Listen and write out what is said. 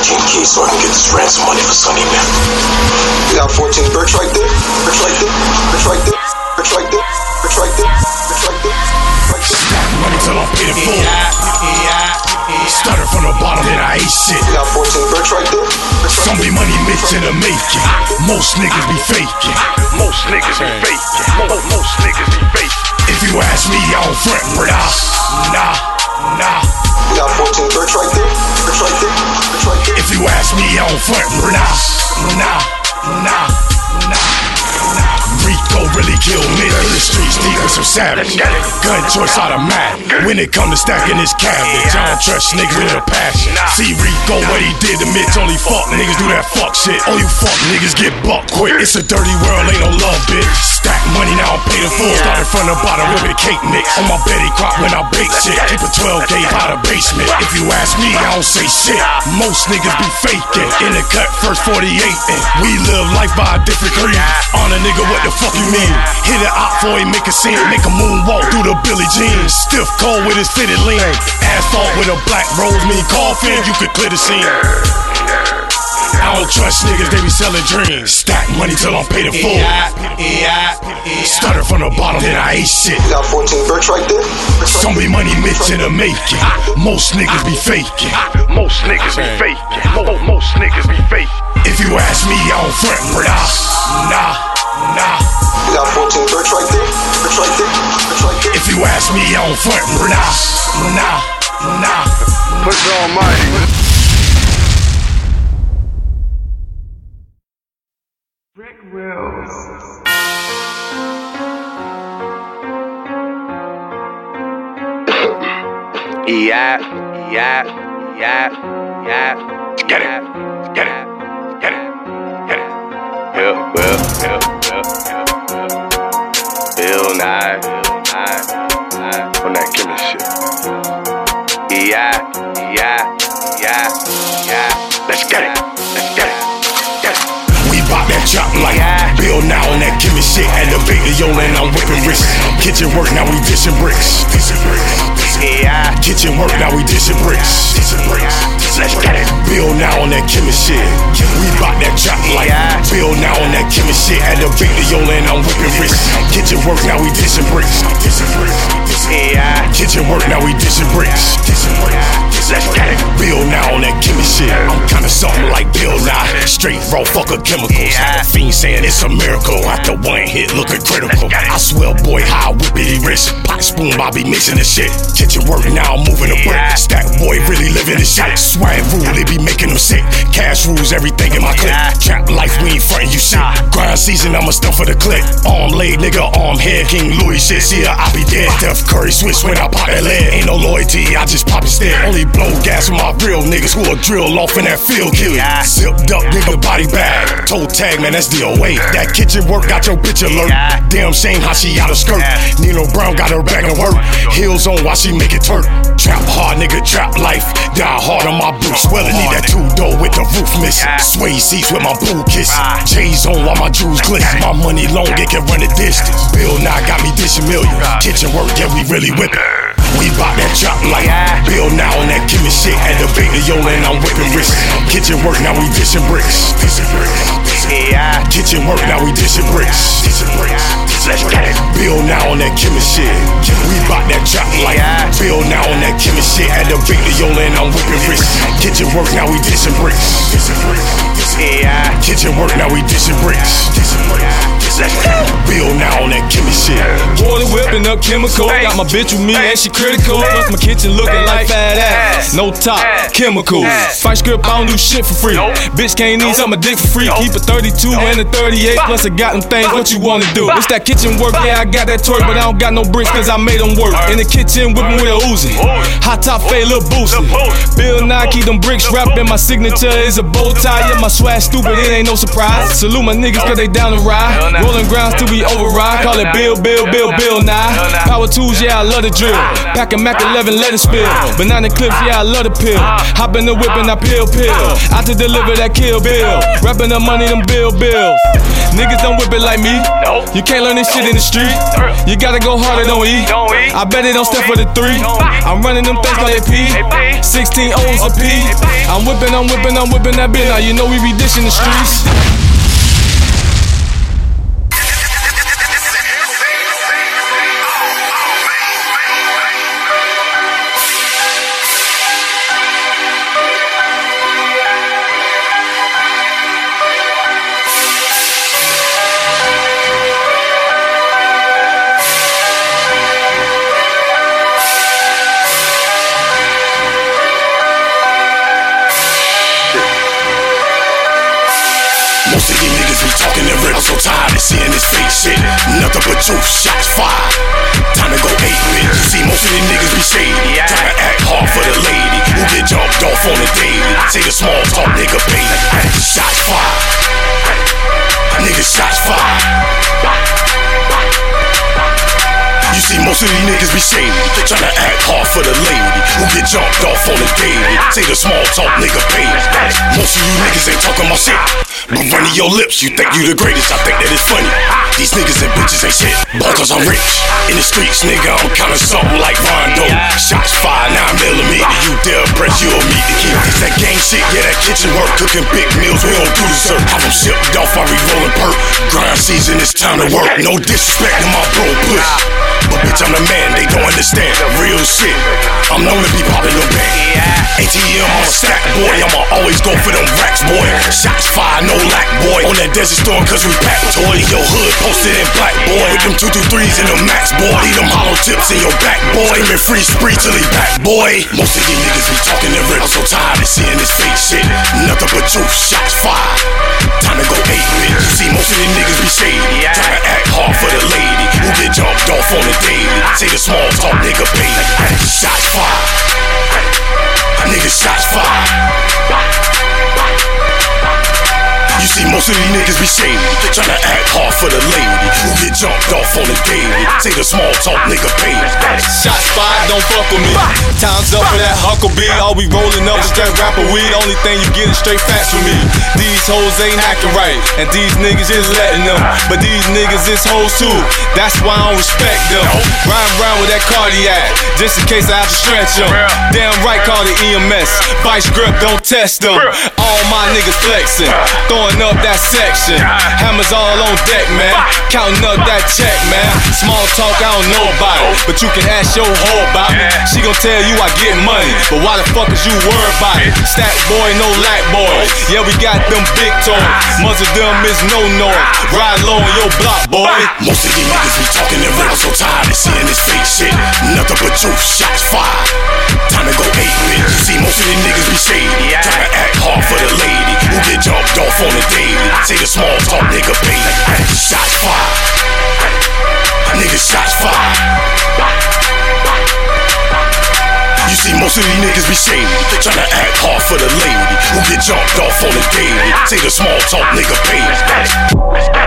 14 keys so I can get this ransom money for Sonny man. You got 14 bricks right there? Bricks right there? Bricks right there? Bricks right there? Bricks right there? Bricks right there? Stack money till I'm paid in full. Started from the bottom, then I ate shit. You got 14 bricks right there? Bricks right Some be money mixed in the making. Most niggas be faking. Most niggas be faking. Most, most niggas be faking. If you ask me, I don't front, brother. Nah, nah. Ask me, I don't front, brother. Nah, nah, nah. Rico really killed me. In the streets, deep with some savage. Gun choice automatic. When it come to stacking this cabbage, I don't trust niggas with a passion. See Rico, what he did to Mitch, only fuck niggas do that fuck shit. All you fuck niggas get buck quick. It's a dirty world, ain't no love, bitch. Stack money now, I'm paid in full. Started from the bottom with a cake mix. On my Betty crop when I bake shit. Keep a 12 gauge out of basement. If you ask me, I don't say shit. Most niggas be faking. In the cut, first 48. And we live life by a different creed. On a nigga, what the fuck you mean? Hit it out for him, make a scene. Make a moonwalk through the Billie Jean. Stiff cold with his fitted lean. Asphalt with a black rose, mean coffin. You could clear the scene. I don't trust niggas, they be selling dreams. Stack money till I'm paid in full. Started from the bottom, then I ate shit. You got 14 bricks right there? Bricks Some be money mixed in the making. Most niggas be faking. Most niggas be faking. Most, most niggas be faking. If you ask me, I don't front, brother. Nah, nah. You got 14 bricks right there? Bricks right there? Bricks right there? If you ask me, I don't front, brother. Nah, nah. Push almighty. Wills. Yeah, yeah, yeah, yeah. Get it, get it, get it, get it. Yeah, yeah, yeah. Bill Nye, Nye, Nye, on that killing shit. Yeah, yeah, yeah, yeah. Let's get it, Bill Nye on that Kimmy shit. Elevator, yo, and I'm whipping wrists. Kitchen work, now we dishing bricks. Yeah, Kitchen work, now we dishing bricks. Let's get it. Bill Nye on that Kimmy shit. We bought that chop like Bill Nye on that Kimmy shit. Elevator, yo, and I'm whipping wrists. Kitchen work, now we dishing bricks. Yeah, Kitchen work, now we dishing bricks. Dishing bricks. let's get it. Bill now on that Kimmy shit. I'm kinda something like Bill Nye. Straight raw fucker chemicals. A fiend saying it's a miracle. After one hit, looking critical. I swear, boy, how I whip it, he rich. Pot spoon, Bobby mixing the shit. Kitchen work now, I'm moving the brick. Stack boy, really living this shit. Swag rule, they be making them sick. Cash rules, everything in my clip. Trap life, we ain't frontin' you shit. Grind season, I'ma stuff for the clip. Arm laid, nigga, arm head. King Louis shit, see ya, I be dead. Def Curry switch when I pop that lead. Ain't no loyalty, I just pop instead. Only blow gas with my real niggas who will drill off in that field kill you. Zipped up, nigga, body bag. Toe tag, man, that's DOA. That kitchen work got your bitch alert. Damn shame how she out of skirt. Nino Brown got her back and work. Heels on while she make it turn. Trap hard, nigga, trap life. Die hard on my boots. Well, I need that two door with the roof missing. Sway seats with my boo kiss. J's on while my jewels glisten. My money long, it can run the distance. Bill Nye got me dishing millions. Kitchen work, yeah, we really whippin'. We bout that chop like Bill Nye on that gimme shit. Elevator, yo, and I'm whipping wrists. Kitchen work, now we dishing bricks. Dishing bricks. Yeah, Kitchen work, now we dishing bricks. Dishing bricks. let's get it. Bill Nye on that gimme shit. We bout that chop like Bill Nye on that Kimmy shit. Elevator, yo, and I'm whipping wrists. Kitchen work, now we dishing bricks. Dishing bricks. Yeah, Kitchen work, now we dishing bricks. Dishing bricks. let's get it. Bill Nye on that Kimmy shit. Water whipping up chemical. Got my bitch with me and she critical. Plus my kitchen looking like fat ass. No top, chemical. Fight script, I don't do shit for free. Bitch can't eat something dick for free. Keep a 32 and a 38. Plus I got them things. What you wanna do? It's that kitchen work. Yeah, I got that twerk, but I don't got no bricks cause I made them work. In the kitchen whipping with a Uzi. Hot top fade, little boosty. Bill keep them bricks wrapped in my signature is a bow tie. Yeah, my swag stupid, it ain't no surprise. Salute my niggas cause they down to ride. Rolling grounds till we override. Call it Bill, Bill, Bill, Bill. Nye. Power tools, yeah, I love the drill. Pack a Mac 11, let it spill. Banana clips, yeah, I love the pill. Hop in the whip and I peel, peel. Out to deliver that kill bill. Rapping the money, them bill bills. Niggas don't whip it like me. You can't learn this shit in the street. You gotta go harder, don't eat. I bet it don't step for the three. I'm running them things by they P. 16 O's a P. I'm whipping, I'm whipping, I'm whipping that bitch. Now you know we be dishing the streets. So tired of seeing this fake shit. Nothing but truth, shots fired. Time to go eight bit. You see, most of these niggas be shady. Trying to act hard for the lady who get jumped off on the daily. Say the small talk nigga paid. Shots fired. Nigga, shots fired. You see, most of these niggas be shady. Tryna act hard for the lady who get jumped off on the daily. Say the small talk nigga paid. Most of you niggas ain't talking my shit. But running your lips, you think you the greatest. I think that it's funny. These niggas and bitches ain't shit. But cause I'm rich. In the streets, nigga, I'm kinda something like Rondo. Shots fired, 9 millimeter. You dare press, you'll meet the key. It's that gang shit, yeah, that kitchen work. Cooking big meals, we don't do dessert. Have them shipped off, I be rolling perk. Grind season, it's time to work. No disrespect to my bro push. But bitch, I'm the man, they don't understand real shit. I'm known to be them bang. ATM on a stack, boy. I'ma always go for them racks, boy. Shots fired, no lack, boy. On that desert storm, cause we pack toy. Your hood posted in black, boy. With them 223s in the max, boy. Leave them hollow tips in your back, boy. Screaming free spree till he back, boy. Most of these niggas be talking and rip. I'm so tired of seeing this fake shit. Nothing but truth, shots fired. Time to go eight bit. You see, most of these niggas be shady. Trying to act hard for the lady who get jumped off on the daily. Say the small talk nigga paid. Shots fired. Nigga, shots fired. You see, most of these niggas be shady. Tryna act hard for the lady who get jumped off on the daily. Say the small talk nigga paid. Shots fired, don't fuck with me. Time's up for that Huckabee. All we rolling up is straight rapper weed. Only thing you get is straight facts from me. These hoes ain't acting right, and these niggas is letting them. But these niggas is hoes too. That's why I don't respect them. Riding around with that cardiac, just in case I have to stretch them. Damn right, call the EMS. Vice grip, don't test them. All my niggas flexing, throwing up that section. Hammers all on deck, man. Counting up that check, man. Small talk, I don't know about it. But you can ask your hoe about me. She gon' tell you I get money. But why the fuck is you worried about it? Stack boy, no lack boy. Yeah, we got them big toys. Most of them is no noise. Ride low on your block, boy. Most of these niggas be talking and rip. I'm so tired of seeing this fake shit. Nothing but truth, shots fired. Time to go eight bit. You see, most of these niggas be shady. Trying to act hard for the lady who get jumped off on the daily. Say the small talk nigga paid. Shots fired. Nigga, shots fired. You see, most of these niggas be shady. Tryna act hard for the lady who get jumped off on the daily. Say the small talk nigga paid.